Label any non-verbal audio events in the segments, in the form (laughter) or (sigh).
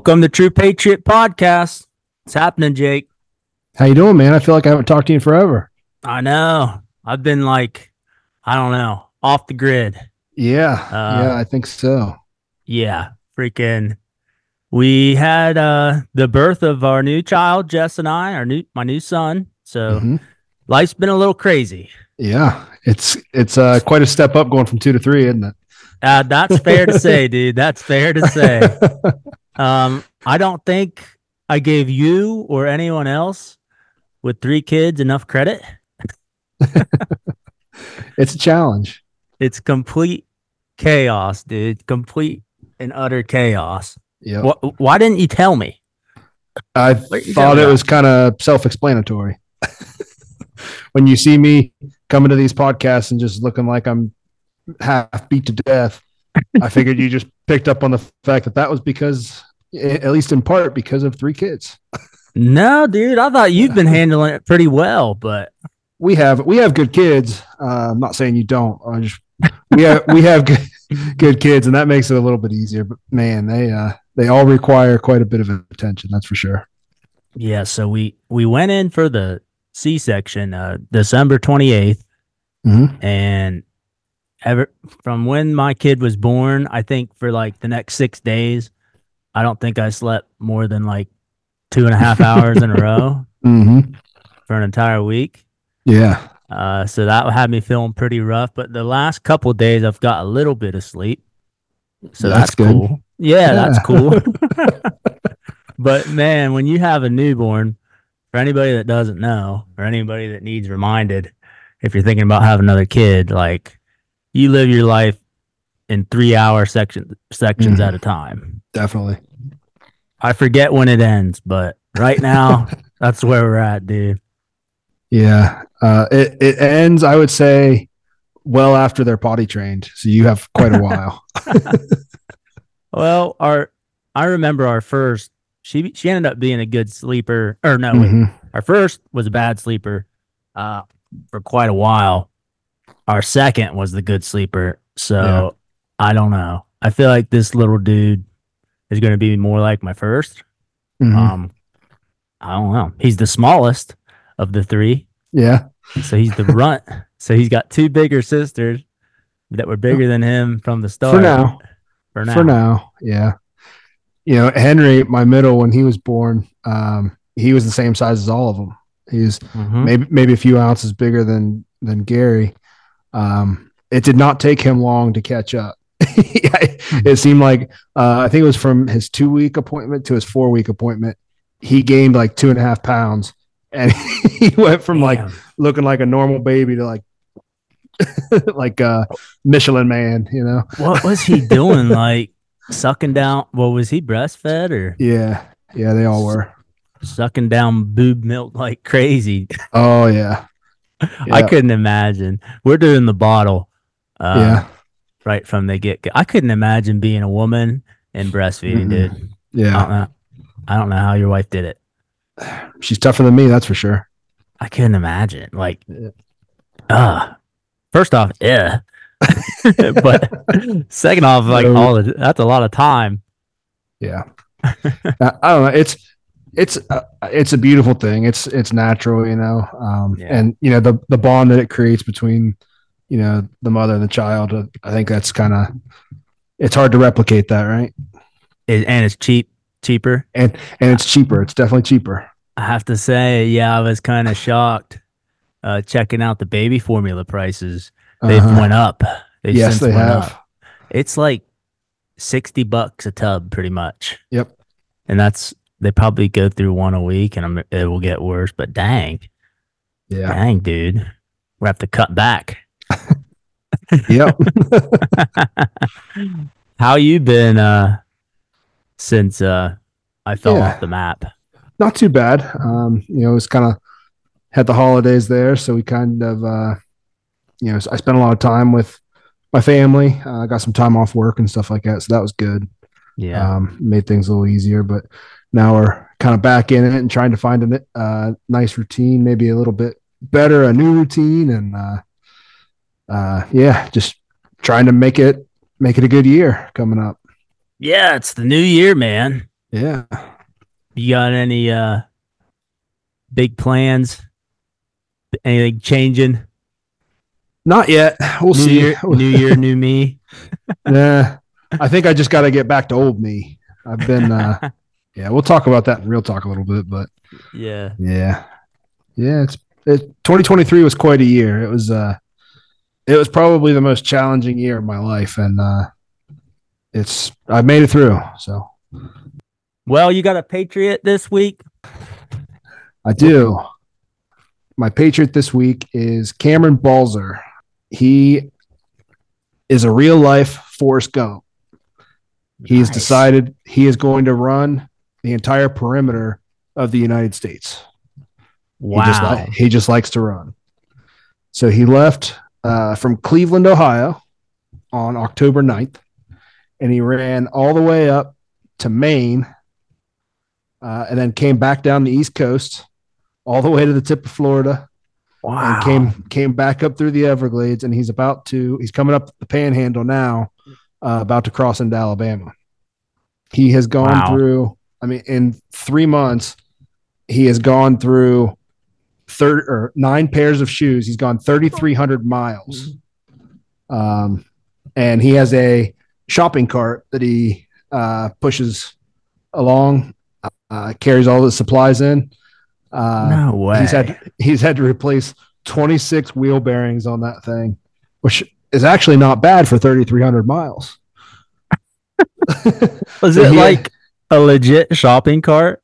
Welcome to True Patriot Podcast. What's happening, Jake? How you doing, man? I feel like I haven't talked to you in forever. I know. I've been like, I don't know, off the grid. Yeah, Uh, yeah, I think so. Yeah, freaking. We had uh the birth of our new child, Jess and I, our new my new son. So Mhm. life's been a little crazy. Yeah, it's it's uh, quite a step up going from two to three, isn't it? Uh, that's fair to say, (laughs) dude. That's fair to say. (laughs) Um, I don't think I gave you or anyone else with three kids enough credit. (laughs) it's a challenge. It's complete chaos, dude. Complete and utter chaos. Yeah, Wh- why didn't you tell me? I thought it was kind of self-explanatory. (laughs) when you see me coming to these podcasts and just looking like I'm half beat to death, I figured you just (laughs) picked up on the fact that that was because, at least in part, because of three kids. No, dude. I thought you've been handling it pretty well, but we have we have good kids. Uh, I'm not saying you don't. I just we have we have good, good kids, and that makes it a little bit easier. But man, they uh, they all require quite a bit of attention. That's for sure. yeah. So we we went in for the C section, uh, December twenty eighth, Mhm. and ever from when my kid was born, I think for like the next six days, I don't think I slept more than like two and a half hours in a (laughs) row Mm-hmm. for an entire week. Yeah. Uh, so that had me feeling pretty rough. But the last couple days, I've got a little bit of sleep, so That's that's, good. cool. Yeah, that's cool. (laughs) (laughs) but man, when you have a newborn, for anybody that doesn't know, or anybody that needs reminded, if you're thinking about having another kid, like you live your life in three hour section sections Mhm. at a time. Definitely. I forget when it ends, but right now, (laughs) that's where we're at, dude. Yeah. Uh, it it ends. I would say well after they're potty trained, so you have quite a while. (laughs) (laughs) Well, our I remember our first. She she ended up being a good sleeper. Or no, wait, Mhm. our first was a bad sleeper, uh, for quite a while. Our second was the good sleeper. So Yeah. I don't know. I feel like this little dude is going to be more like my 1st Mhm. Um, I don't know. He's the smallest of the three, yeah. so he's the runt. (laughs) So he's got two bigger sisters that were bigger than him from the start. For now. For now. For now, yeah. You know, Henry, my middle, when he was born, um, he was the same size as all of them. He's Mhm. maybe maybe a few ounces bigger than than Gary. Um, it did not take him long to catch up. (laughs) it seemed like uh, I think it was from his two week appointment to his four week appointment. He gained like two and a half pounds, and (laughs) he went from like looking like a normal baby to like (laughs) like a Michelin man. You know? what was he doing? like sucking down? What was he breastfed or Yeah, yeah, they all were. sucking down boob milk like crazy? Oh yeah, I couldn't imagine. We're doing the bottle, uh, yeah, right from the get go. I couldn't imagine being a woman and breastfeeding, Mm-mm. dude. I yeah. don't know. I don't know how your wife did it. (sighs) She's tougher than me, that's for sure. I couldn't imagine. Like, uh first off, yeah. (laughs) but second off, like No. all the, that's a lot of time. Yeah, (laughs) I I don't know. It's it's uh, it's a beautiful thing. It's it's natural, you know. Um, Yeah. and you know the the bond that it creates between you know the mother and the child. uh, I think that's kind of it's hard to replicate that, right? It, and it's cheap, cheaper. And and it's cheaper. It's definitely cheaper. I have to say, yeah, I was kind of shocked uh, checking out the baby formula prices. They've Uh-huh. went up. They've yes, they have. up. It's like sixty bucks a tub, pretty much. Yep. And that's they probably go through one a week, and I'm, it will get worse. But dang, Yeah. dang, dude, we have to cut back. Yep. (laughs) How you been uh, since uh, I fell Yeah. off the map? not too bad. Um, you know, it was kind of had the holidays there, so we kind of, uh, you know, I spent a lot of time with my family. Uh, I got some time off work and stuff like that, so that was good. Yeah, Um, made things a little easier, but now we're kind of back in it and trying to find a uh, nice routine, maybe a little bit better, a new routine, and uh, uh, yeah, just trying to make it make it a good year coming up. yeah, it's the new year, man. Yeah. You got any uh big plans? Anything changing? Not yet. We'll new see. year, new year, new me. (laughs) yeah. I think I just got to get back to old me. I've been, uh, (laughs) yeah, we'll talk about that in real talk a little bit, but Yeah. yeah, yeah, it's, it, 2023 was quite a year. It was, uh, it was probably the most challenging year of my life. And, uh, it's, I made it through. So Well, you got a Patriot this week. I do. My Patriot this week is Cameron Balzer. He is a real life Forrest Gump. He's Nice. decided he is going to run the entire perimeter of the United States. Wow. He just, he just likes to run. So he left uh, from Cleveland, Ohio on October 9th, and he ran all the way up to Maine uh, and then came back down the East Coast all the way to the tip of Florida wow. and came came back up through the Everglades and he's about to he's coming up the panhandle now uh, about to cross into Alabama. He has gone Wow. through I mean in 3 months he has gone through third or nine pairs of shoes. He's gone 3300 miles. Um and he has a shopping cart that he uh, pushes along uh, carries all the supplies in. Uh, no way. He's had he's had to replace 26 wheel bearings on that thing, which is actually not bad for 3,300 miles. (laughs) Was (laughs) so it he- like a legit shopping cart?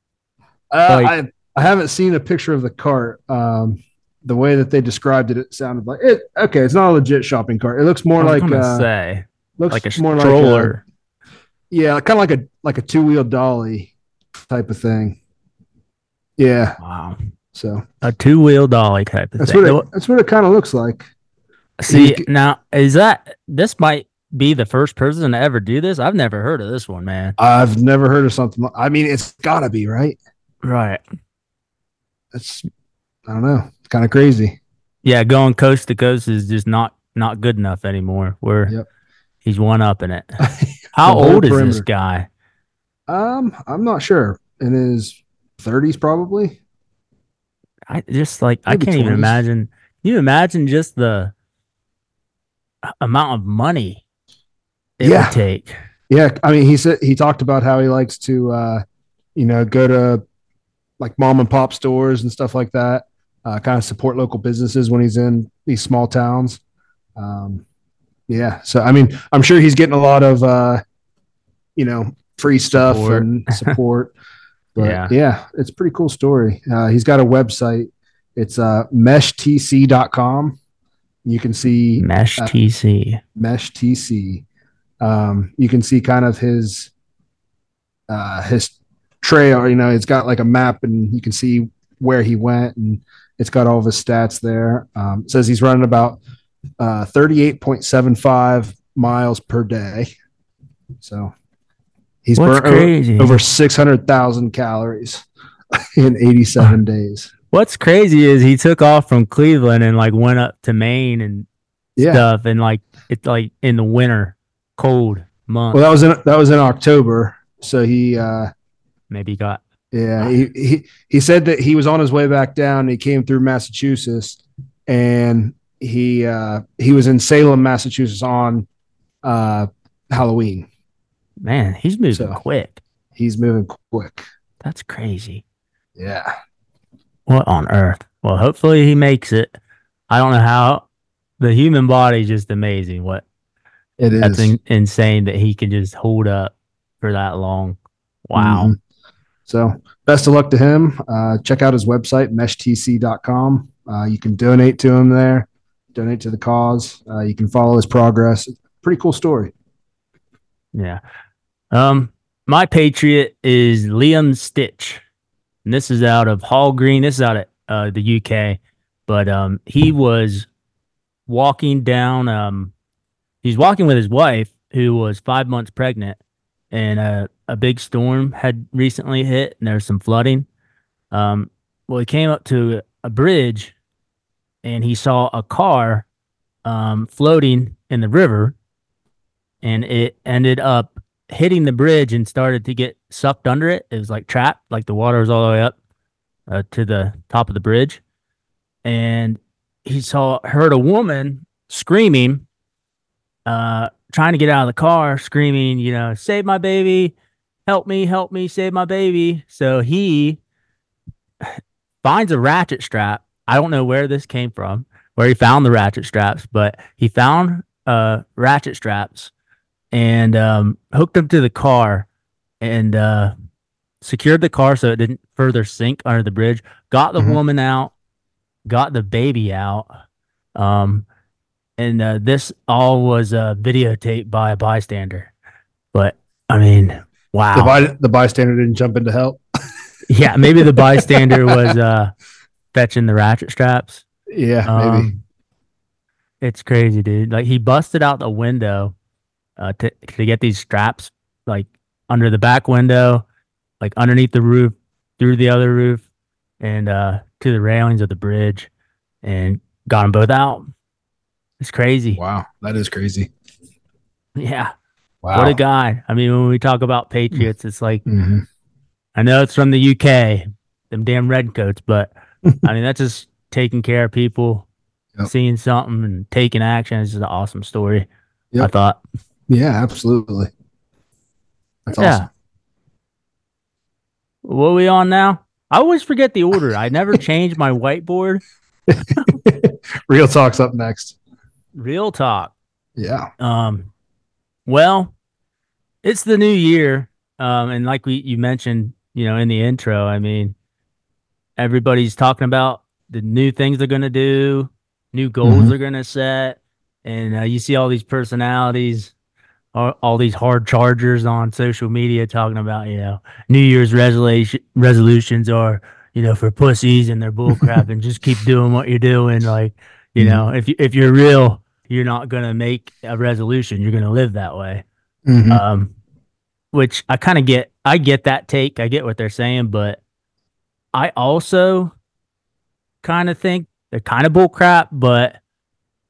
Uh, Like- I I haven't seen a picture of the cart. Um, the way that they described it, it sounded like it. Okay, it's not a legit shopping cart. It looks more I was like gonna uh, say looks like a more stroller. like a, yeah, kind of like a like a two wheel dolly type of thing. Yeah, wow. so A two wheel dolly type of that's thing. what it, that's what it kind of looks like. See He's- now, is that this might be the first person to ever do this? I've never heard of this one, man. I've never heard of something. I mean, it's got to be right. Right. That's I don't know. It's kind of crazy. Yeah, going coast to coast is just not not good enough anymore. Where Yep. he's one up in it. (laughs) How old is this guy? Um, I'm not sure. In his 30s, probably. I just like I can't even imagine. Can you imagine just the amount of money it Yeah. would take? Yeah, I mean, he said he talked about how he likes to, uh, you know, go to like mom and pop stores and stuff like that. Uh, kind of support local businesses when he's in these small towns. Um, yeah, so I mean, I'm sure he's getting a lot of, uh, you know, free stuff Support. and (laughs) support. But Yeah. yeah. it's a pretty cool story. Uh, he's got a website. It's uh, meshtc.com. You can see Mesh Uh, TC. mesh tc um you can see kind of his uh his trail you know it's got like a map and you can see where he went and it's got all of his stats there. Um says he's running about uh 38.75 miles per day. So he's What's burnt over, crazy? over 600,000 calories (laughs) in 87 days. What's crazy is he took off from Cleveland and like went up to Maine and yeah. stuff, and like it's like in the winter, cold month. well that was in that was in october. So he uh Maybe he got Yeah, he, he he said that he was on his way back down. He came through Massachusetts, and he uh, he was in Salem, Massachusetts on uh, Halloween. man. He's moving So- quick. He's moving quick. That's crazy. Yeah, What on earth? Well, hopefully he makes it. I don't know how the human body is just amazing. What it is. that's in, insane that he can just hold up for that long. Wow. Mhm. So best of luck to him. Uh, check out his website, meshtc.com. Uh, you can donate to him there, donate to the cause. Uh, you can follow his progress. Pretty cool story. Yeah. Um, my Patriot is Liam Stitch. And this is out of Hall Green. This is out of uh, the UK. But um he was walking down um he's walking with his wife who was five months pregnant and a, a big storm had recently hit and there was some flooding. Um well he came up to a bridge and he saw a car um floating in the river and it ended up hitting the bridge and started to get sucked under it. It was like trapped, like the water was all the way up uh, to the top of the bridge. And he saw heard a woman screaming, uh, trying to get out of the car, screaming, you know, save my baby, help me, help me, save my baby. So he finds a ratchet strap. I don't know where this came from, where he found the ratchet straps, but he found uh ratchet straps and um, hooked them to the car and uh, secured the car so it didn't further sink under the bridge. Got the Mhm. woman out, got the baby out. Um, and uh, this all was uh, videotaped by a bystander. But I mean, wow. The, by, the bystander didn't jump in to help. (laughs) yeah, maybe the bystander was uh, fetching the ratchet straps. Yeah, maybe. Um, it's crazy, dude. Like he busted out the window uh, to to get these straps, like under the back window, like underneath the roof, through the other roof, and uh, to the railings of the bridge, and got them both out. It's crazy. Wow, that is crazy. Yeah, Wow. what a guy. I mean, when we talk about Patriots, it's like hmm I know it's from the UK, them damn redcoats, but I mean that's just taking care of people, Yep. seeing something and taking action. It's just an awesome story. I thought. Yeah, absolutely. That's Yeah. awesome. What are we on now? I always forget the order. I never (laughs) change my whiteboard. (laughs) Real talk's up next. Real talk. Yeah. Um, well, it's the new year. Um, and like we you mentioned, you know, in the intro, I mean, everybody's talking about the new things they're gonna do, new goals Mhm. they're gonna set, and uh, you see all these personalities, all, all these hard chargers on social media talking about, you know, New Year's resolution resolutions are, you know, for pussies and they're bullcrap and just keep doing what you're doing. Like, you Mhm. know, if you if you're real, you're not gonna make a resolution. You're gonna live that way. Mhm. Um, which I kind of get. I get that take. I get what they're saying, but I also kind of think they're kind of bullcrap. But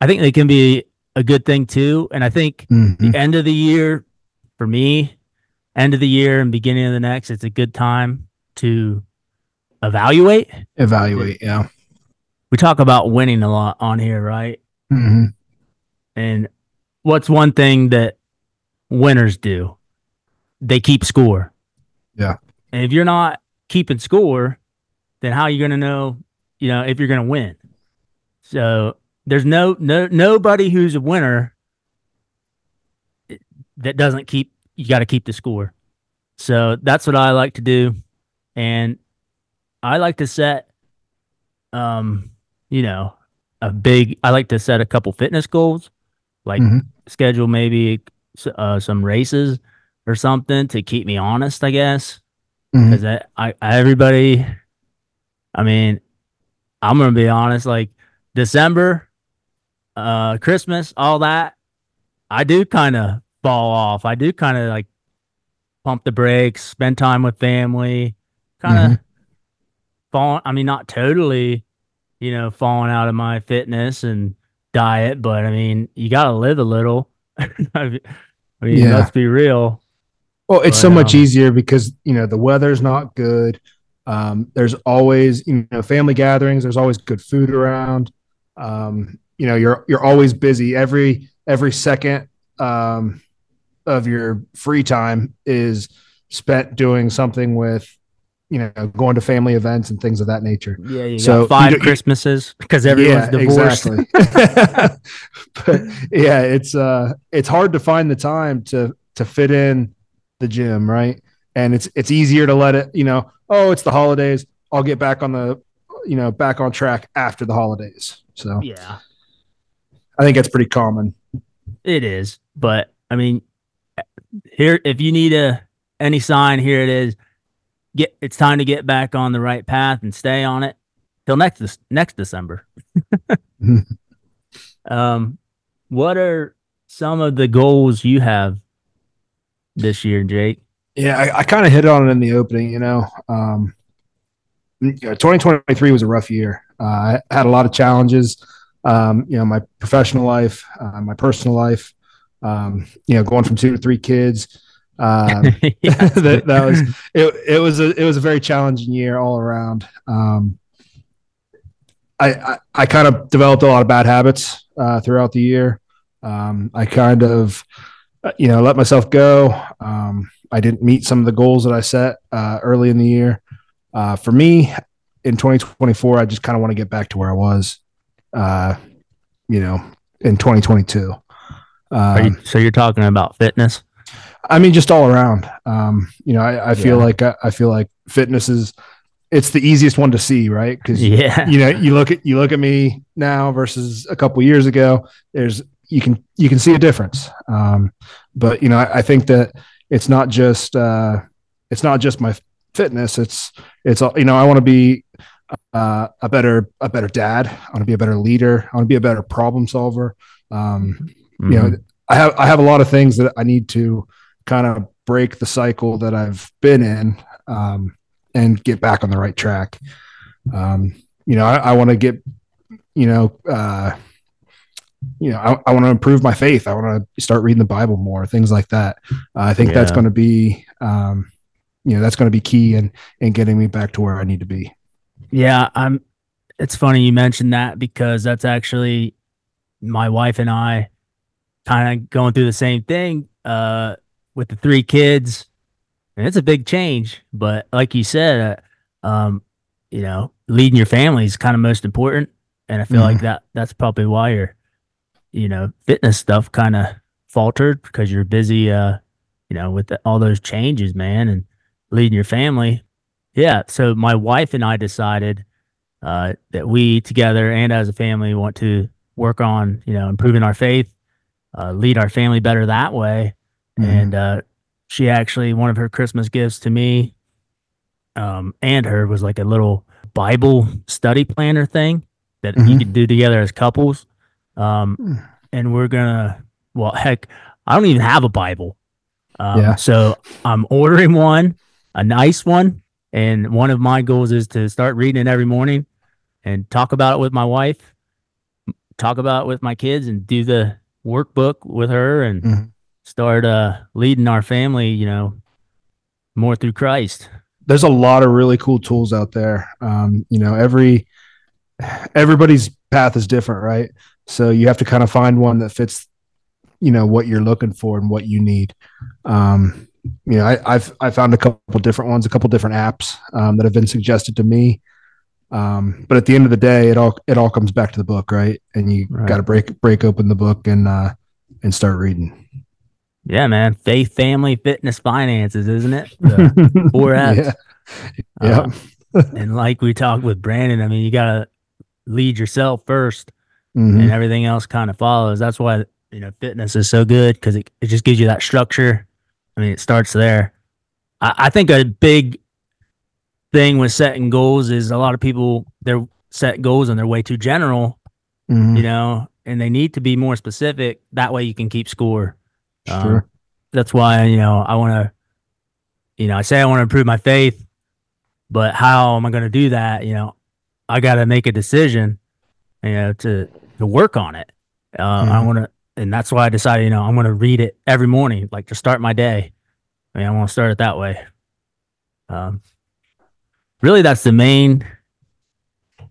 I think they can be a good thing too. And I think Mhm. the end of the year for me, end of the year and beginning of the next, it's a good time to evaluate. Evaluate. Yeah. We talk about winning a lot on here, right? Mhm. And what's one thing that winners do? They keep score. Yeah. And if you're not keeping score, then how are you going to know, you know, if you're going to win? So there's no no nobody who's a winner that doesn't keep you got to keep the score. So that's what I like to do and I like to set um you know a big I like to set a couple fitness goals like Mhm. schedule maybe uh, some races or something to keep me honest, I guess. Because I, I, everybody, I mean, I'm gonna be honest. Like December, uh, Christmas, all that, I do kind of fall off. I do kind of like pump the brakes, spend time with family, kind of fall. I mean, not totally, you know, falling out of my fitness and diet, but I mean, you got to live a little. (laughs) I mean, Yeah. let's be real. Well, it's But, so much um, easier because you know the weather's not good. Um, there's always you know family gatherings. There's always good food around. Um, you know you're you're always busy. Every every second um, of your free time is spent doing something with you know going to family events and things of that nature. Yeah, you So, five you Christmases because everyone's divorced. Exactly. (laughs) but yeah, it's uh it's hard to find the time to to fit in the gym, right? And it's it's easier to let it, you know, oh, it's the holidays. I'll get back on the you know, back on track after the holidays. So Yeah, I think that's pretty common. it is. But I mean, here, if you need a any sign, here it is. Get it's time to get back on the right path and stay on it till next Dec- next December. (laughs) (laughs) um, what are some of the goals you have this year, Jake? Yeah, I, I kind of hit on it in the opening. You know, um, you know, 2023 was a rough year. Uh, I had a lot of challenges. Um, you know, my professional life, uh, my personal life. Um, you know, going from two to three kids, Um, (laughs) (laughs) that, that was it. It was a it was a very challenging year all around. Um, I I, I kind of developed a lot of bad habits uh, throughout the year. Um, I kind of uh, you know let myself go. Um, I didn't meet some of the goals that I set uh, early in the year. Uh, for me, in 2024, I just kind of want to get back to where I was. Uh, you know, in 2022. Um, you, so you're talking about fitness? I mean, just all around. Um, you know, I, I feel Yeah. like I, I feel like fitness is it's the easiest one to see, right? Because Yeah. you know, you look at you look at me now versus a couple years ago. There's you can you can see a difference. Um, but you know, I, I think that it's not just uh, it's not just my fitness. It's it's all you know. I want to be uh, a better a better dad. I want to be a better leader. I want to be a better problem solver. Um, Mhm. you know i have i have a lot of things that i need to kind of break the cycle that i've been in um, and get back on the right track. Um, you know i, I want to get you know uh, you know i, I want to improve my faith. I want to start reading the bible more things like that. Uh, i think that's going to be um, you know that's going to be key in in getting me back to where i need to be. Yeah, I'm. It's funny you mentioned that because that's actually my wife and I kind of going through the same thing. Uh, with the three kids, and it's a big change. But like you said, uh, um, you know, leading your family is kind of most important, and I feel like that that's probably why your, you know, fitness stuff kind of faltered because you're busy, uh, you know, with the, all those changes, man, and leading your family. Yeah. So my wife and I decided uh, that we together and as a family want to work on, you know, improving our faith, uh, lead our family better that way. And uh, she actually, one of her Christmas gifts to me um, and her was like a little Bible study planner thing that you Mhm. could do together as couples. Um, Hmm. and we're gonna, well, heck, I don't even have a Bible. Um, Yeah. So I'm ordering one, a nice one. And one of my goals is to start reading it every morning and talk about it with my wife, talk about it with my kids, and do the workbook with her and Mhm. Start uh, leading our family, you know, more through Christ. there's a lot of really cool tools out there. Um, you know, every everybody's path is different, right? So you have to kind of find one that fits, you know, what you're looking for and what you need. Um, you know, I, I've I found a couple different ones, a couple different apps um, that have been suggested to me. Um, but at the end of the day, it all it all comes back to the book, right? And you Right. got to break break open the book and uh, and start reading. Yeah, man. Faith, family, fitness, finances, isn't it? The (laughs) four (laughs) F's. yeah, yeah, (laughs) Uh, and like we talked with Brandon, I mean, you gotta lead yourself first, Mhm. and everything else kind of follows. That's why you know fitness is so good because it, it just gives you that structure. I mean, it starts there. I, I think a big thing with setting goals is a lot of people they're set goals and they're way too general, Mhm. you know, and they need to be more specific. That way, you can keep score. Um, Sure. that's why you know I want to, you know, I say I want to improve my faith, but how am I going to do that? You know, I got to make a decision, you know, to to work on it. Uh, I Mhm. want to, and that's why I decided, you know, I'm going to read it every morning, like to start my day. I mean, I want to start it that way. Um, really, that's the main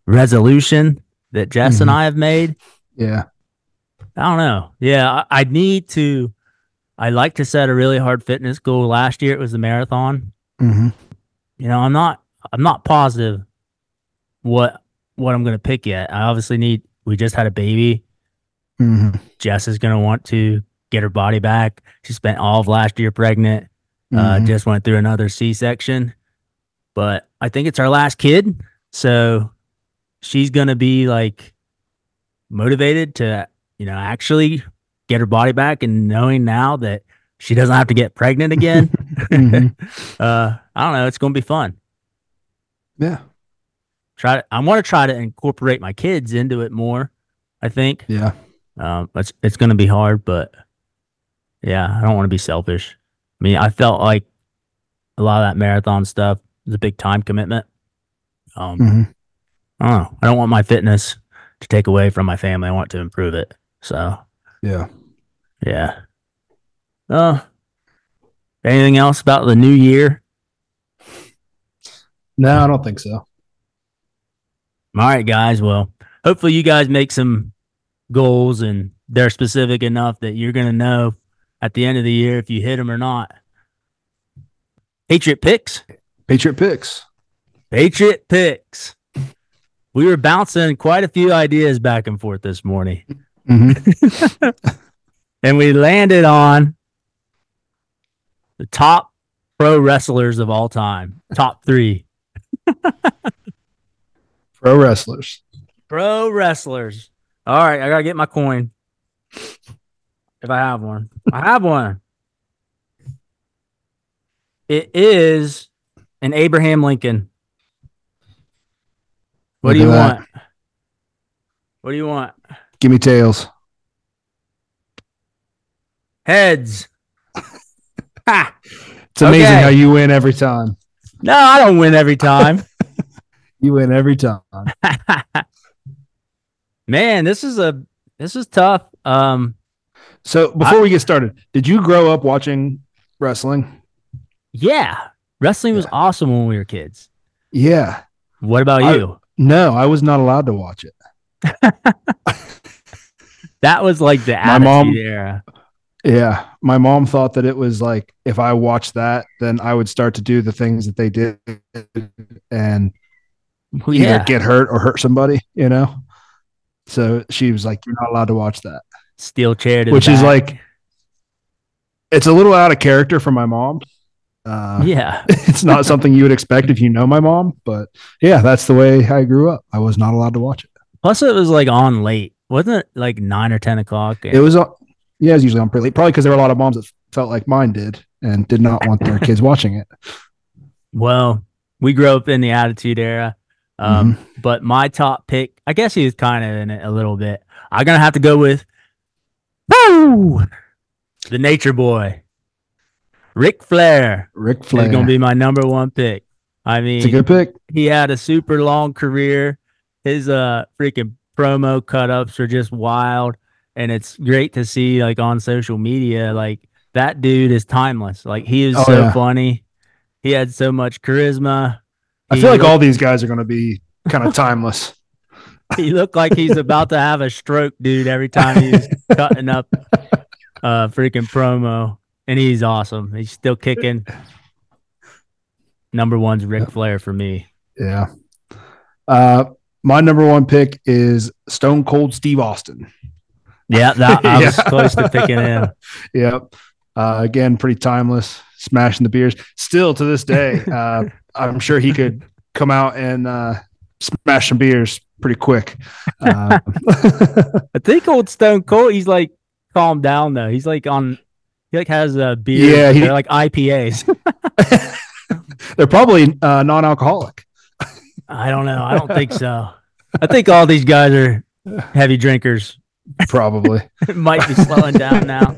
resolution that Jess and Mhm. I have made. Yeah. I don't know. Yeah, I, I need to. I like to set a really hard fitness goal. Last year it was the marathon. hmm You know, I'm not. I'm not positive what what I'm going to pick yet. I obviously need. We just had a baby. hmm Jess is going to want to get her body back. She spent all of last year pregnant. Uh, Mhm. just went through another C-section, but I think it's our last kid, so she's going to be like motivated to, you know, actually get her body back, and knowing now that she doesn't have to get pregnant again. (laughs) Mhm. (laughs) uh, I don't know. It's going to be fun. Yeah. Try. To, I want to try to incorporate my kids into it more. I think. Yeah. Um, it's it's going to be hard, but yeah, I don't want to be selfish. I mean, I felt like a lot of that marathon stuff is a big time commitment. Um, Mhm. I don't know. I don't want my fitness to take away from my family. I want to improve it. So Yeah. yeah. Uh, Anything else about the new year? No, I don't think so. All right, guys. Well, hopefully you guys make some goals and they're specific enough that you're going to know at the end of the year if you hit them or not. Patriot picks. Patriot picks. Patriot picks. We were bouncing quite a few ideas back and forth this morning. Mhm. (laughs) and we landed on the top pro wrestlers of all time. Top three (laughs) Pro wrestlers. pro wrestlers. All right, I gotta get my coin. If I have one, I have one. It is an Abraham Lincoln. What do you that. want? What do you want? Give me tails. Heads. (laughs) ha! It's amazing Okay. how you win every time. No, I don't win every time. (laughs) You win every time. (laughs) Man, this is a this is tough. Um, So before we get started, did you grow up watching wrestling? yeah, wrestling was awesome when we were kids. Yeah. What about I- you? No, I was not allowed to watch it. That was like the My mom- era. Yeah. My mom thought that it was like if I watched that, then I would start to do the things that they did and Well, either yeah, get hurt or hurt somebody, you know? So she was like, You're not allowed to watch that. steel chair to the Which is like it's a little out of character for my mom. Uh, yeah, (laughs) it's not something you would expect if you know my mom, but yeah, that's the way I grew up. I was not allowed to watch it. Plus, it was like on late, wasn't it? Like nine or ten o'clock. It was, uh, yeah, it was usually on pretty late, probably because there were a lot of moms that felt like mine did and did not want their kids watching it. well, we grew up in the attitude era. Um, Mm-hmm. but my top pick, I guess he was kind of in it a little bit. I'm gonna have to go with Woo! the Nature Boy, Ric Flair. Ric Flair is gonna be my number one pick. I mean, it's a good pick. he had a super long career. His uh freaking promo cutups are just wild. And it's great to see like on social media, like that dude is timeless. Like he is Oh, so yeah. funny. He had so much charisma. I He feel like looked- all these guys are going to be kind of timeless. (laughs) he looked like he's about to have a stroke, dude, every time he's (laughs) cutting up uh freaking promo. And he's awesome. He's still kicking. Number one's Ric Flair for me. Yeah. Uh, my number one pick is Stone Cold Steve Austin. Yeah, that I was (laughs) Yeah. close to picking him. (laughs) Yep. Uh, again, pretty timeless, smashing the beers. Still to this day, (laughs) uh, I'm sure he could come out and uh, smash some beers pretty quick. Uh, I think old Stone Cold, he's like calmed down though. He's like on, he like has a beer. Yeah, he- they're like IPAs. they're probably uh, non-alcoholic. I don't know. I don't think so. (laughs) I think all these guys are heavy drinkers. Probably. (laughs) It might be slowing down now.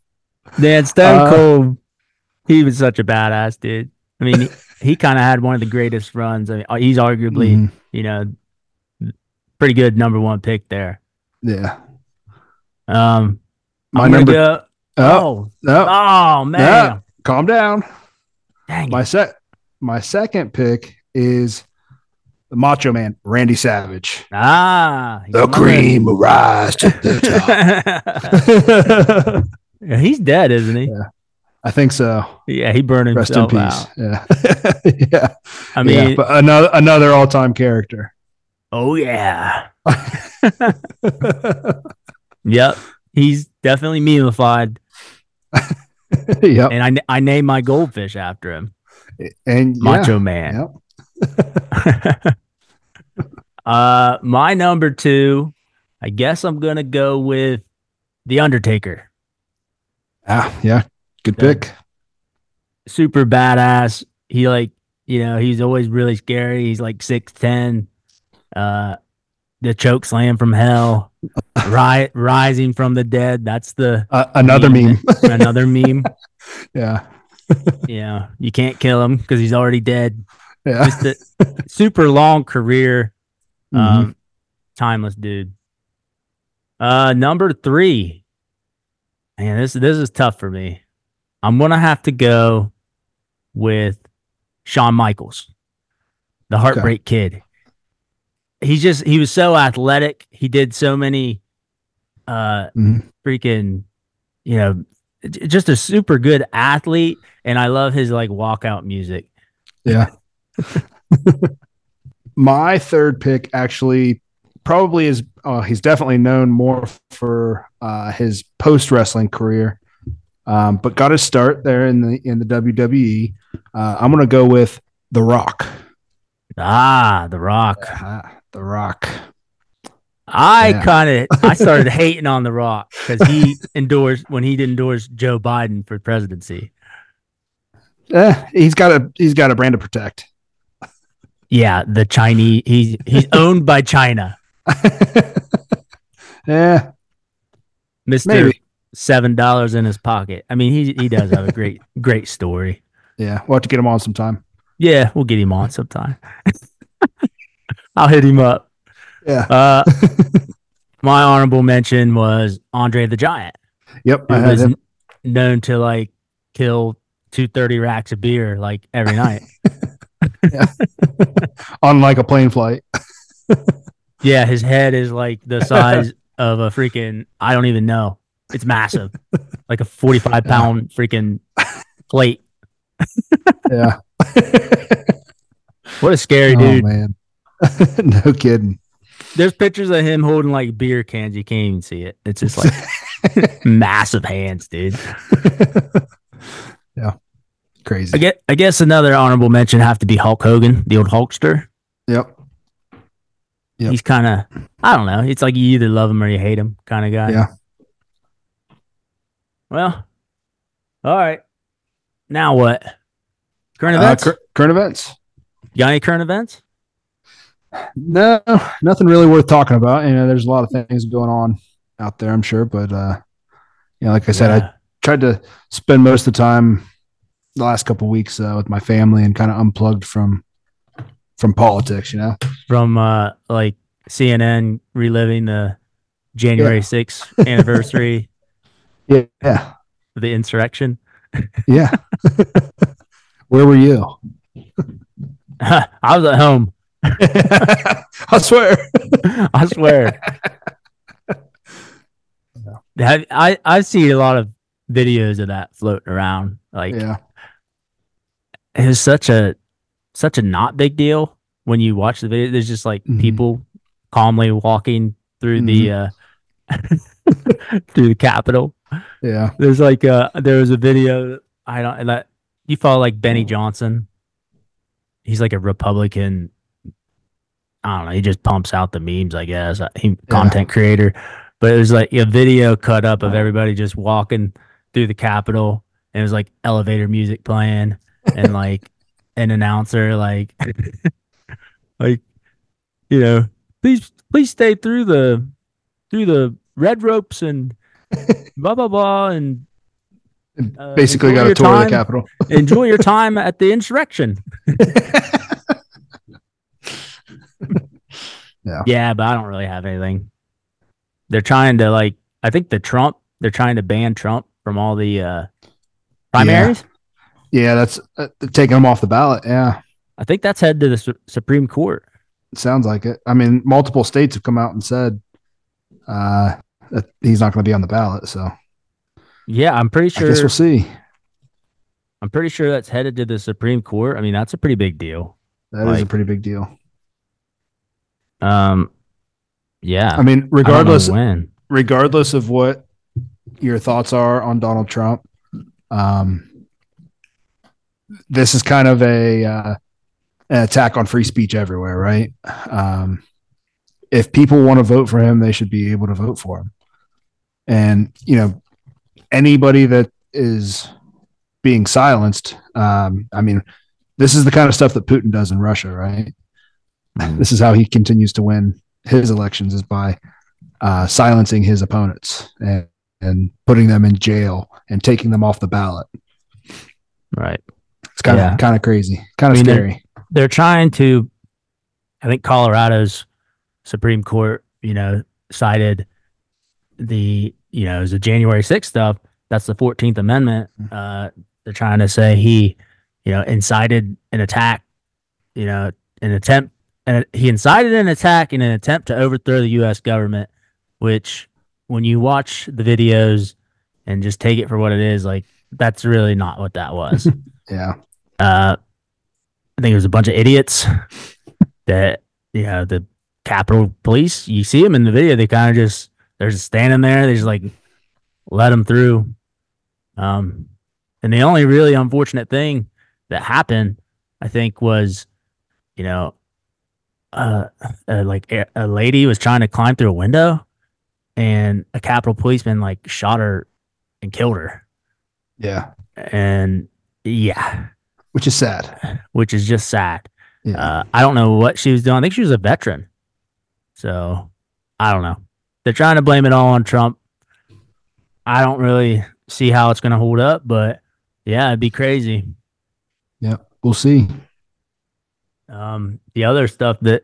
(laughs) Man, Stone Uh, he was such a badass dude. I mean, he, he kind of had one of the greatest runs. I mean, uh, he's arguably, Mhm. you know, pretty good number one pick there. Yeah. Um, My I'm number. go- oh, oh, no, oh man, Yeah. calm down. dang. My set. My second pick is the Macho Man, Randy Savage. Ah, The cream will rise to the (laughs) top. (laughs) Yeah, he's dead, isn't he? Yeah. I think so. Yeah, he burned Rest in himself peace. out. Yeah. (laughs) yeah. I mean, yeah, but another another all time character. oh yeah, yep. He's definitely memeified, yep. and I I named my goldfish after him, And yeah, Macho Man. Yep. (laughs) uh, my number two, I guess I'm gonna go with the Undertaker. Ah, yeah. Good Yeah. pick. super badass. He like, you know, he's always really scary. He's like six ten. Uh the choke slam from hell. (laughs) Ri- rising from the dead. That's the Uh, another meme. (laughs) another meme. yeah. Yeah. You can't kill him because he's already dead. Yeah. Just a super long career. Um timeless dude. Uh number three. Man, this this is tough for me. I'm gonna have to go with Shawn Michaels, the Heartbreak Kid. He's just he was so athletic. He did so many uh Mhm. freaking you know just a super good athlete and I love his like walkout music. Yeah. (laughs) My third pick actually probably is uh, he's definitely known more for uh, his post wrestling career, um, but got his start there in the in the WWE. Uh, I'm gonna go with The Rock. Ah, The Rock. Uh, the Rock. I Yeah. kind of I (laughs) started hating on The Rock because he endorsed when he endorsed Joe Biden for presidency. Eh, he's got a he's got a brand to protect. Yeah, the Chinese he's he's (laughs) owned by China. (laughs) yeah, Mister seven dollars in his pocket. I mean, he he does have a great (laughs) great story. Yeah, we'll have to get him on sometime. Yeah, we'll get him on sometime. I'll hit him up. Yeah. Uh, my honorable mention was Andre the Giant, Yep. I had was him. known to like kill two thirty racks of beer like every night. (laughs) on like a plane flight. (laughs) yeah, his head is like the size (laughs) of a freaking I don't even know. It's massive, like a forty-five pound freaking plate. Yeah. What a scary oh dude. man. no kidding. There's pictures of him holding like beer cans. You can't even see it. It's just like massive hands, dude. yeah. Crazy. I get. I guess another honorable mention have to be Hulk Hogan, the old Hulkster. Yep. Yep. He's kind of. I don't know. It's like you either love him or you hate him, kind of guy. Yeah. Well, all right. Now what? Current Uh, events. cur- current events. you got any current events? No, nothing really worth talking about. You know, there's a lot of things going on out there, I'm sure, but uh, you know, like I said, I tried to spend most of the time the last couple weeks uh, with my family and kind of unplugged from from politics. You know, from uh like CNN reliving the January 6th anniversary (laughs) yeah, yeah, the insurrection. (laughs) yeah. (laughs) Where were you? I was at home. I swear. I swear. I I see a lot of videos of that floating around. Like yeah, it was such a such a not big deal when you watch the video. There's just like Mhm. people calmly walking through the uh (laughs) through the Capitol. yeah, There's like uh there was a video I don't that you follow like Benny Johnson. He's like a Republican. I don't know. He just pumps out the memes, I guess. He content creator, but it was like a video cut up of everybody just walking through the Capitol, and it was like elevator music playing, and like an announcer like, (laughs) like, you know, please please stay through the through the red ropes and (laughs) blah blah blah and uh, basically enjoy got a your tour of time- the Capitol. (laughs) enjoy your time at the insurrection. Yeah. Yeah, but I don't really have anything. They're trying to like I think the Trump they're trying to ban Trump from all the uh primaries. Yeah, that's uh, taking them off the ballot. Yeah, I think that's head to the Su- Supreme Court. it sounds like it. I mean, multiple states have come out and said uh, that he's not going to be on the ballot. So Yeah, I'm pretty I guess sure we'll see. I'm pretty sure that's headed to the Supreme Court. I mean, that's a pretty big deal. That is a pretty big deal. Um yeah. I mean, I regardless, when. regardless of what your thoughts are on Donald Trump, um, this is kind of a uh, an attack on free speech everywhere, right? Um, if people want to vote for him, they should be able to vote for him. And you know, anybody that is being silenced, um, I mean, this is the kind of stuff that Putin does in Russia, right? This is how he continues to win his elections is by uh, silencing his opponents and, and putting them in jail and taking them off the ballot. Right. It's kind of kind of crazy, kind I of mean, scary. they're trying to i think colorado's supreme court you know cited the you know as the january 6th stuff that's the 14th Amendment. Uh, they're trying to say he, you know, incited an attack, you know, an attempt, and he incited an attack in an attempt to overthrow the U.S. government. Which, when you watch the videos and just take it for what it is, like that's really not what that was. (laughs) Yeah. Uh, I think it was a bunch of idiots that you know the Capitol Police. You see them in the video; they kind of just they're just standing there. They just like let them through. Um, and the only really unfortunate thing that happened, I think, was you know, uh, uh like a, a lady was trying to climb through a window, and a Capitol policeman like shot her and killed her. Yeah. And yeah, Which is sad. which is just sad. Yeah. Uh, I don't know what she was doing. I think she was a veteran. So I don't know. They're trying to blame it all on Trump. I don't really see how it's going to hold up, but yeah, it'd be crazy. yeah. We'll see. Um, the other stuff that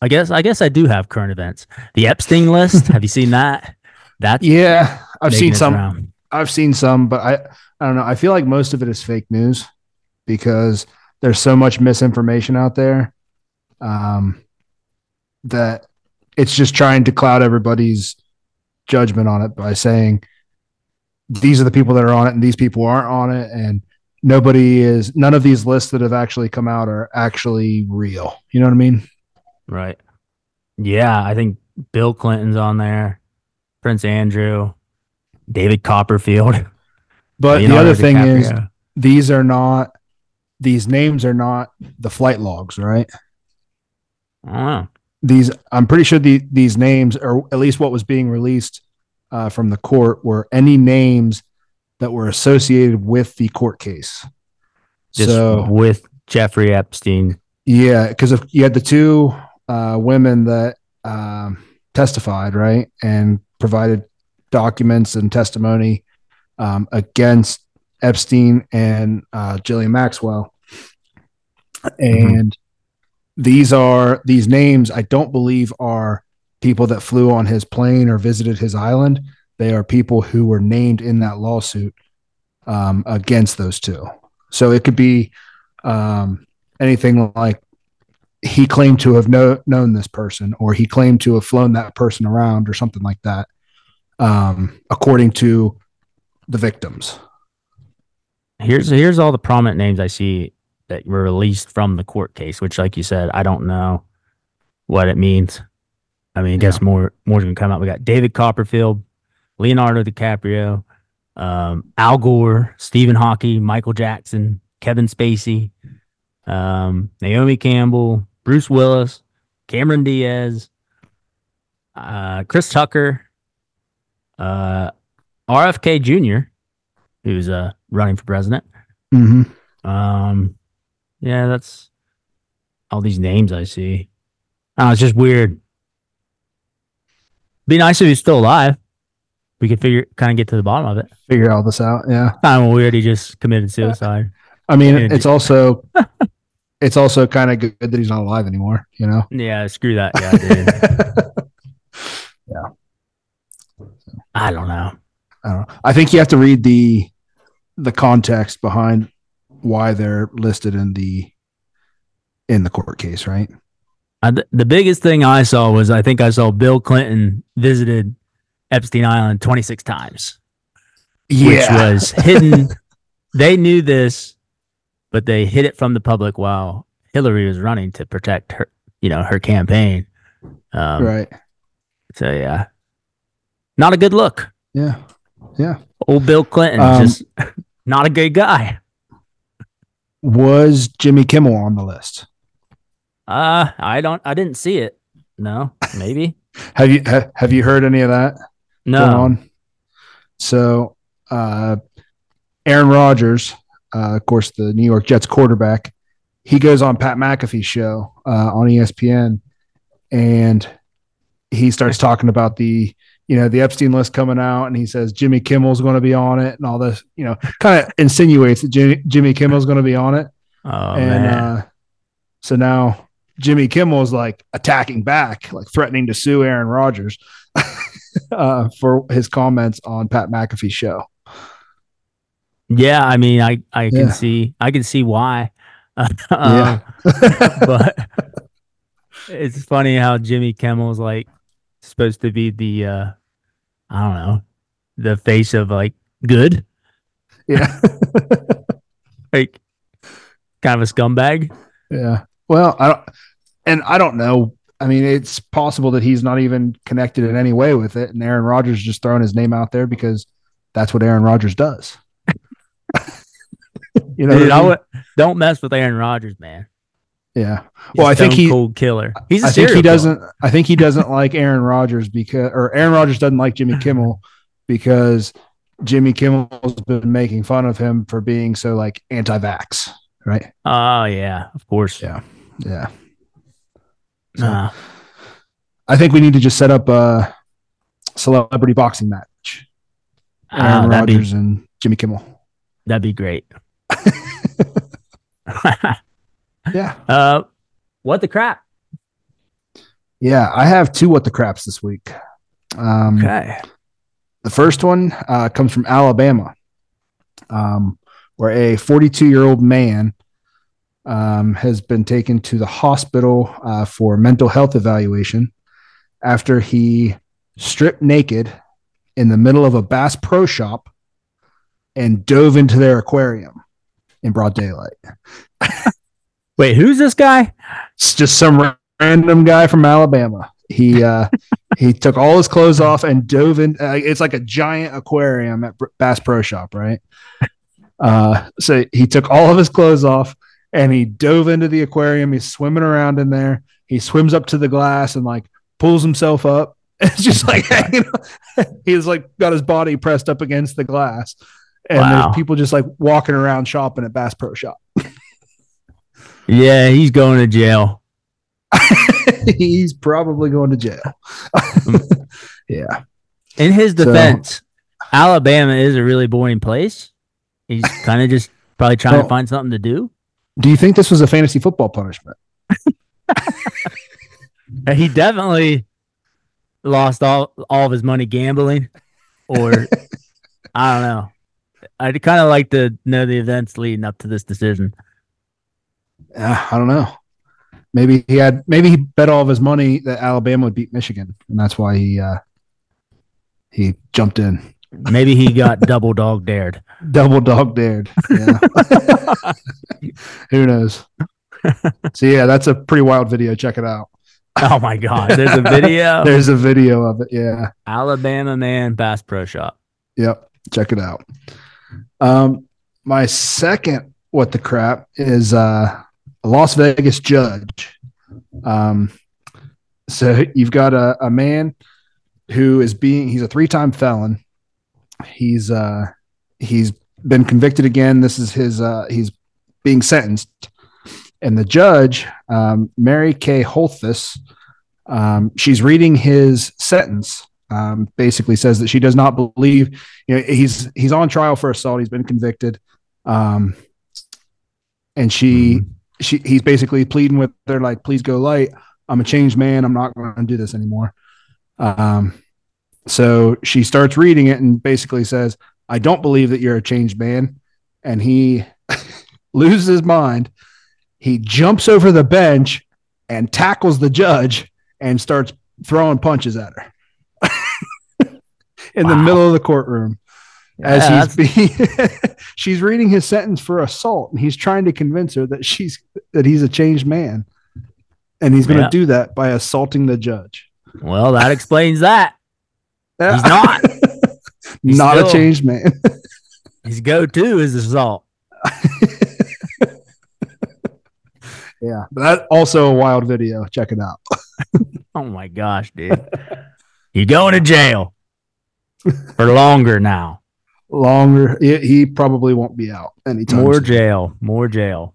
I guess I guess I do have current events. The Epstein (laughs) list. have you seen that? That's Yeah. I've seen some. round. I've seen some, but I I don't know. I feel like most of it is fake news because there's so much misinformation out there um, that it's just trying to cloud everybody's judgment on it by saying these are the people that are on it and these people aren't on it and nobody is none of these lists that have actually come out are actually real. You know what I mean? Right. Yeah, I think Bill Clinton's on there, Prince Andrew, David Copperfield. But the other thing is these are not these names are not the flight logs, right? I These, I'm pretty sure the, these names or at least what was being released uh, from the court were any names that were associated with the court case Just so with Jeffrey Epstein. yeah because if you had the two uh, women that um, testified right and provided documents and testimony um, against epstein and uh, Ghislaine maxwell. And these are these names i don't believe are people that flew on his plane or visited his island. They are people who were named in that lawsuit um, against those two. So it could be um, anything like he claimed to have know, known this person or he claimed to have flown that person around or something like that um, according to the victims Here's here's all the prominent names I see that were released from the court case, which, like you said, I don't know what it means. I mean, I guess more more's gonna come out. We got David Copperfield, Leonardo DiCaprio, um, Al Gore, Stephen Hawking, Michael Jackson, Kevin Spacey, um, Naomi Campbell, Bruce Willis, Cameron Diaz, uh, Chris Tucker, uh, RFK Jr., who's uh, running for president. mm-hmm. Um, yeah, that's all these names I see. Oh, it's just weird. Be nice if he's still alive. We could figure, kind of get to the bottom of it. figure all this out yeah Kind of weird. He just committed suicide. i mean (laughs) it's also it's also kind of good that he's not alive anymore you know Yeah, screw that dude. (laughs) Yeah. I don't know. I don't know. I think you have to read the the context behind why they're listed in the in the court case, right? I, th- the biggest thing I saw was I think I saw Bill Clinton visited Epstein Island 26 times. which was (laughs) hidden. they knew this, but they hid it from the public while Hillary was running to protect her, you know, her campaign. Um, right. So yeah, not a good look. Yeah. Yeah. Old Bill Clinton, Um, just not a good guy. Was Jimmy Kimmel on the list? Uh, I don't, I didn't see it. No, maybe (laughs) Have you ha, have you heard any of that no. So, uh, Aaron Rodgers, uh, of course, the New York Jets quarterback, he goes on Pat McAfee's show uh, on ESPN, and he starts talking about the you know the Epstein list coming out, and he says Jimmy Kimmel's going to be on it, and all this, you know, kind of insinuates that Jimmy, Jimmy Kimmel's going to be on it, Oh and uh, so now Jimmy Kimmel is like attacking back, like threatening to sue Aaron Rodgers (laughs) uh, for his comments on Pat McAfee's show. Yeah, I mean, I I can Yeah. see I can see why. Uh, (laughs) Yeah. (laughs) but it's funny how Jimmy Kimmel's like supposed to be the uh I don't know, the face of like good, yeah. (laughs) like kind of a scumbag. Yeah. Well, I don't, and I don't know. I mean, it's possible that he's not even connected in any way with it, and Aaron Rodgers just throwing his name out there because that's what Aaron Rodgers does. (laughs) you know, Dude, I mean? would, don't mess with Aaron Rodgers, man. Yeah. Well, I think stone he- cold killer. He's a I think he killer. doesn't. I think he doesn't like Aaron Rodgers because, or Aaron Rodgers doesn't like Jimmy Kimmel (laughs) because Jimmy Kimmel's been making fun of him for being so like anti-vax, right? Oh yeah, of course. Yeah. Yeah. So- Nah. I think we need to just set up a celebrity boxing match. Ah, Aaron that'd be Rodgers and Jimmy Kimmel. that'd be great. (laughs) (laughs) Yeah. uh, what the crap? Yeah. I have two what the craps this week. Um, Okay. The first one uh, comes from Alabama, um, where a 42 year old man um, has been taken to the hospital uh, for mental health evaluation after he stripped naked in the middle of a Bass Pro Shop and dove into their aquarium in broad daylight. (laughs) Wait, who's this guy? It's just some random guy from Alabama. He uh, (laughs) he took all his clothes off and dove in. Uh, it's like a giant aquarium at Bass Pro Shop, right? Uh, so he took all of his clothes off and he dove into the aquarium. He's swimming around in there. He swims up to the glass and like pulls himself up. (laughs) It's just like (laughs) hanging. He's like got his body pressed up against the glass, and Wow. there's people just like walking around shopping at Bass Pro Shop. Yeah, he's going to jail. (laughs) He's probably going to jail. (laughs) yeah. In his So- defense, Alabama is a really boring place. He's kind of just probably trying Well- to find something to do. Do you think this was a fantasy football punishment? (laughs) He definitely lost all all of his money gambling, or I don't know. I'd kind of like to know the events leading up to this decision. Uh, I don't know. Maybe he had. Maybe he bet all of his money that Alabama would beat Michigan, and that's why he uh, he jumped in. Maybe he got (laughs) double dog dared. Double dog dared. Yeah. (laughs) Who knows? So yeah, that's a pretty wild video. Check it out. Oh my god, there's a video. (laughs) There's a video of it. Yeah. Alabama man Bass Pro Shop. Yep. Check it out. Um, my second what the crap is uh, Las Vegas judge. Um, so you've got a, a man who is being he's a three-time felon. He's uh he's been convicted again. This is his uh he's being sentenced. And the judge, um, Mary Kay Holthus, um, she's reading his sentence. Um, basically says that she does not believe you know he's he's on trial for assault he's been convicted um and she she he's basically pleading with her like please go light. I'm a changed man. I'm not going to do this anymore. Um so she starts reading it and basically says i don't believe that you're a changed man. And he (laughs) loses his mind. He jumps over the bench and tackles the judge and starts throwing punches at her (laughs) in the middle of the courtroom as Yeah, he's being (laughs) she's reading his sentence for assault and he's trying to convince her that she's that he's a changed man and he's going to Yeah. do that by assaulting the judge Well, that explains that. He's not. (laughs) He's not still- a changed man (laughs) His go-to is assault. yeah but that also a wild video check it out Oh my gosh, dude. You're going to jail for longer now. Longer he, he probably won't be out anytime More soon. jail. More jail.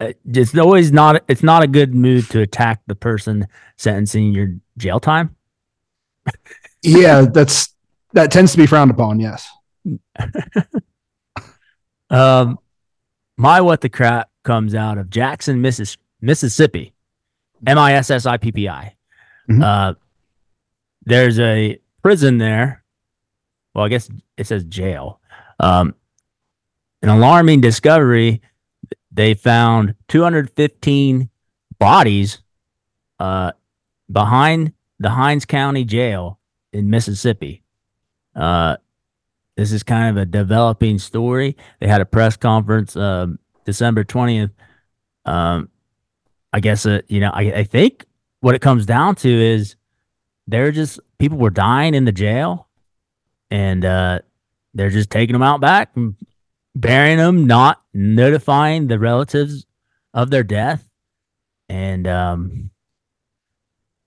Uh, It's always not. It's not a good move to attack the person sentencing your jail time. (laughs) yeah that's that tends to be frowned upon yes (laughs) Um, my what the crap comes out of Jackson, Missis- Mississippi, M I S S I P P I. Mhm. Uh, there's a prison there. Well, I guess it says jail. Um, an alarming discovery. They found 215 bodies uh, behind the Hinds County Jail in Mississippi. Uh, this is kind of a developing story. They had a press conference um, December 20th. Um, I guess, uh, you know, I, I think what it comes down to is they're just people were dying in the jail and uh, they're just taking them out back and burying them, not notifying the relatives of their death. And um,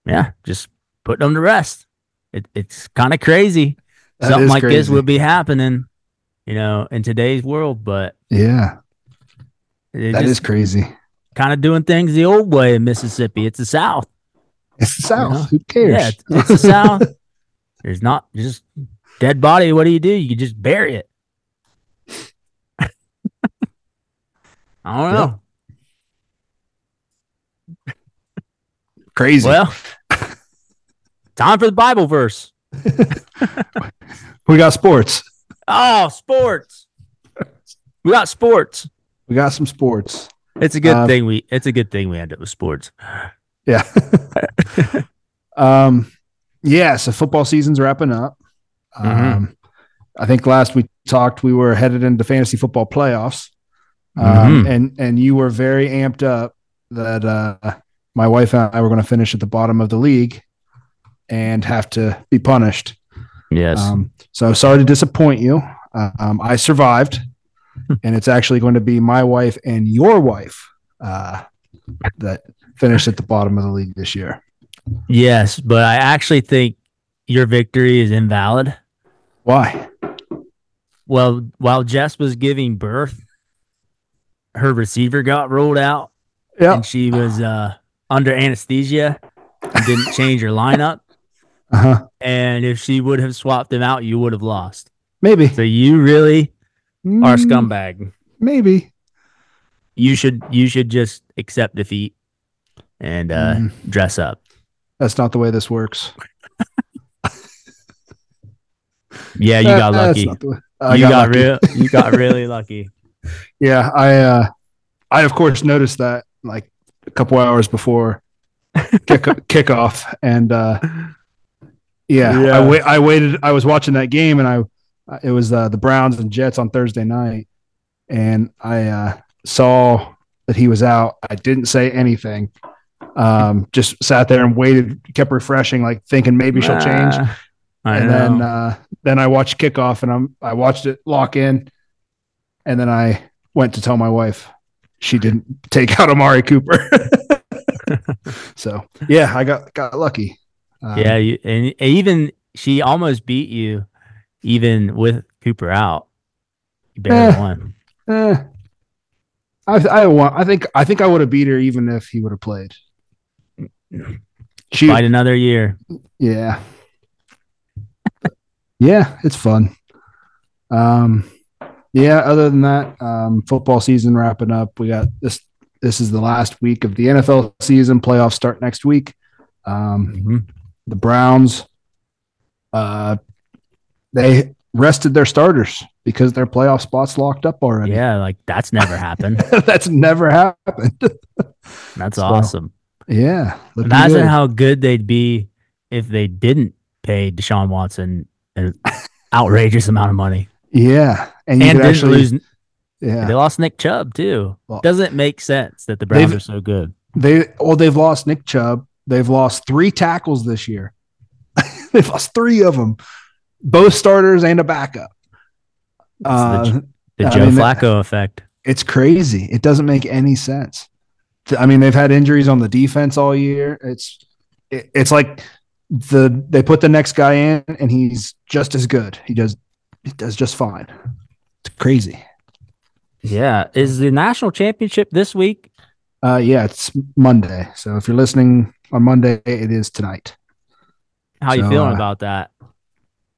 yeah, just putting them to rest. It, it's kind of crazy. That Something like this would be happening, you know, in today's world, but Yeah, that is crazy. kind of doing things the old way in Mississippi. It's the South. It's the South. know? Who cares? Yeah, it's, it's the South. There's not just dead body. What do you do? You can just bury it. I don't know. crazy. Well, time for the Bible verse. (laughs) we got sports. Oh, sports. We got sports. We got some sports. It's a good Uh, thing we. It's a good thing we end up with sports. Yeah. (laughs) um, yeah. So football season's wrapping up. Um, Mhm. I think last we talked, we were headed into fantasy football playoffs. Um, Mhm. and, and you were very amped up that, uh, my wife and I were going to finish at the bottom of the league and have to be punished. Yes. Um, so sorry to disappoint you. Uh, um, I survived, (laughs) and it's actually going to be my wife and your wife uh, that finished at the bottom of the league this year. yes, but I actually think your victory is invalid. Why? Well, while Jess was giving birth, her receiver got rolled out Yeah. and she was uh, under anesthesia and didn't change her lineup. Uh huh. And if she would have swapped them out, you would have lost. Maybe. So you really are a Mm, scumbag. Maybe. You should you should just accept defeat and uh, Mm, dress up. that's not the way this works. Yeah, you got lucky. not the way- I You got, lucky. real. You got (laughs) really lucky. Yeah, I uh, I of course noticed that like a couple hours before kick (laughs) kickoff, and uh, yeah, Yeah. I wait. I waited. I was watching that game, and I it was uh, the Browns and Jets on Thursday night, and I uh, saw that he was out. I didn't say anything. Um, just sat there and waited, kept refreshing, like thinking maybe she'll change I and know. then uh, then I watched kickoff and I'm I watched it lock in, and then I went to tell my wife she didn't take out Amari Cooper. (laughs) so yeah, I got got lucky. Um, yeah, you, and even she almost beat you, even with Cooper out. You barely Eh. won. eh. I I want. I think I think I would have beat her even if he would have played. She Fight another year. Yeah. Yeah, it's fun. Um yeah, other than that, um football season wrapping up. We got this this is the last week of the NFL season. Playoffs start next week. Um Mhm. the Browns uh they rested their starters because their playoff spots locked up already. Yeah, like that's never happened. (laughs) That's never happened. That's So, awesome. yeah. Imagine good. how good they'd be if they didn't pay Deshaun Watson an outrageous amount of money Yeah. And you and didn't actually lose. yeah. They lost Nick Chubb too. Well, Doesn't make sense that the Browns are so good. They well, they've lost Nick Chubb. They've lost three tackles this year. (laughs) they've lost three of them, both starters and a backup. the Uh, The I Joe mean, Flacco effect. it's crazy. It doesn't make any sense. I mean, they've had injuries on the defense all year. It's it, it's like the they put the next guy in and he's just as good. He does he does just fine. It's crazy. Yeah. Is the national championship this week? Uh, yeah, it's Monday. So if you're listening on Monday, it is tonight. How you So, feeling uh, about that?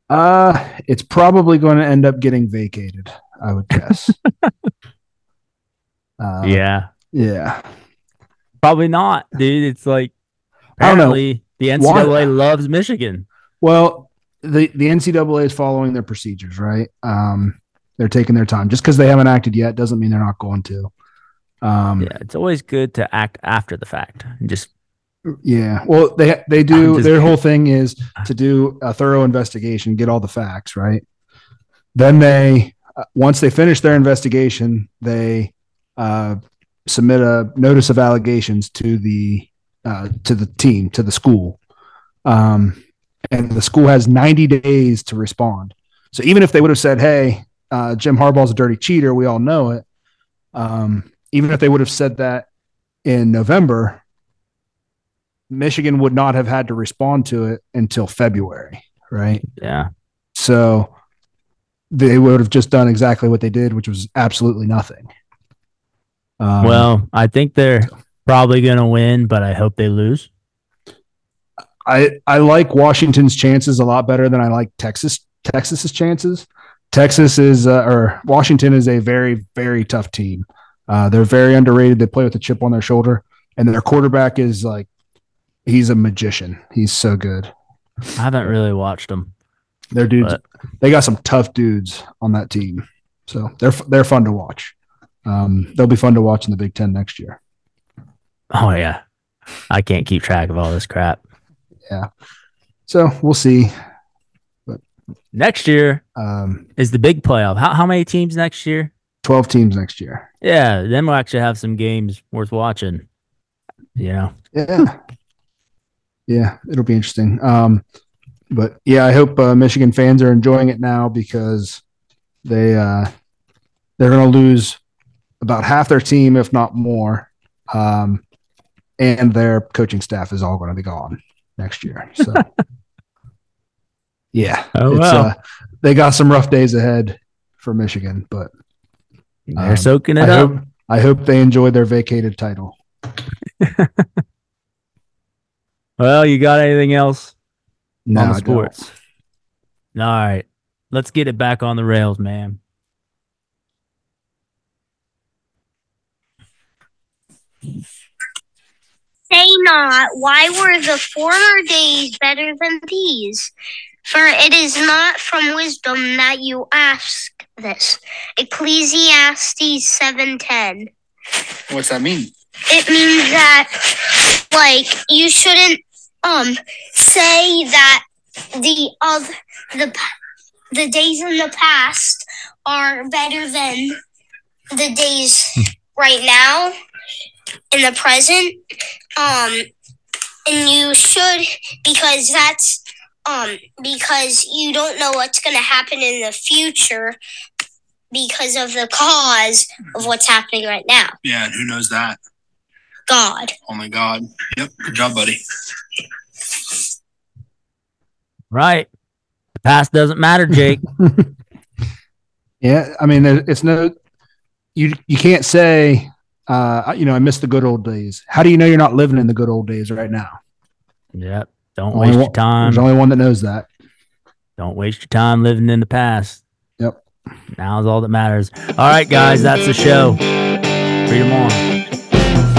Uh, it's probably going to end up getting vacated. I would guess. uh, (laughs) yeah. yeah. Probably not, dude. It's like I don't know. The Why- NCAA loves Michigan. Well, the the NCAA is following their procedures, right? Um, They're taking their time. Just because they haven't acted yet doesn't mean they're not going to. Um, Yeah, it's always good to act after the fact. Just Yeah. Well, they they do. Their whole thing is to do a thorough investigation, get all the facts, right? Then they, uh, once they finish their investigation, they uh, submit a notice of allegations to the uh, to the team, to the school, um, and the school has ninety days to respond. So even if they would have said, "Hey, uh, Jim Harbaugh's a dirty cheater," we all know it. Um, even if they would have said that in November, Michigan would not have had to respond to it until February, right? yeah. So they would have just done exactly what they did, which was absolutely nothing. Um, well, I think they're probably gonna win, but I hope they lose. I I like Washington's chances a lot better than I like Texas Texas's chances. Texas is uh, or Washington is a very very tough team. Uh, they're very underrated. They play with a chip on their shoulder, and their quarterback is like he's a magician. He's so good. I haven't really watched them. They're dudes. But- they got some tough dudes on that team, so they're they're fun to watch. Um, they'll be fun to watch in the Big Ten next year. (laughs) Oh yeah, I can't keep track of all this crap. Yeah. So we'll see. But next year Um, is the big playoff. How how many teams next year? Twelve teams next year. Yeah, then we'll actually have some games worth watching. You know, Yeah, yeah, it'll be interesting. Um, but yeah, I hope uh, Michigan fans are enjoying it now because they uh, they're going to lose about half their team, if not more, um, and their coaching staff is all going to be gone next year. So. (laughs) Yeah, Oh, wow. uh, they got some rough days ahead for Michigan, but they're Um, soaking it I up. hope I hope they enjoy their vacated title. (laughs) Well, you got anything else No, on the I don't. sports? All right, let's get it back on the rails, man. Say not, why were the former days better than these? For it is not from wisdom that you ask this. Ecclesiastes seven ten. What's that mean? It means that like you shouldn't um say that the of the the days in the past are better than the days right now in the present um and you should because that's um because you don't know what's going to happen in the future because of the cause of what's happening right now Yeah, and who knows that? god Oh my God. Yep. Good job, buddy. Right, the past doesn't matter, Jake. (laughs) Yeah, I mean, there- it's no, you you can't say, uh, you know, I miss the good old days. How do you know you're not living in the good old days right now? yep. Don't Only waste one- your time. There's only one that knows that. Don't waste your time living in the past. Yep. Now is all that matters. All right, guys, that's the show. Them on.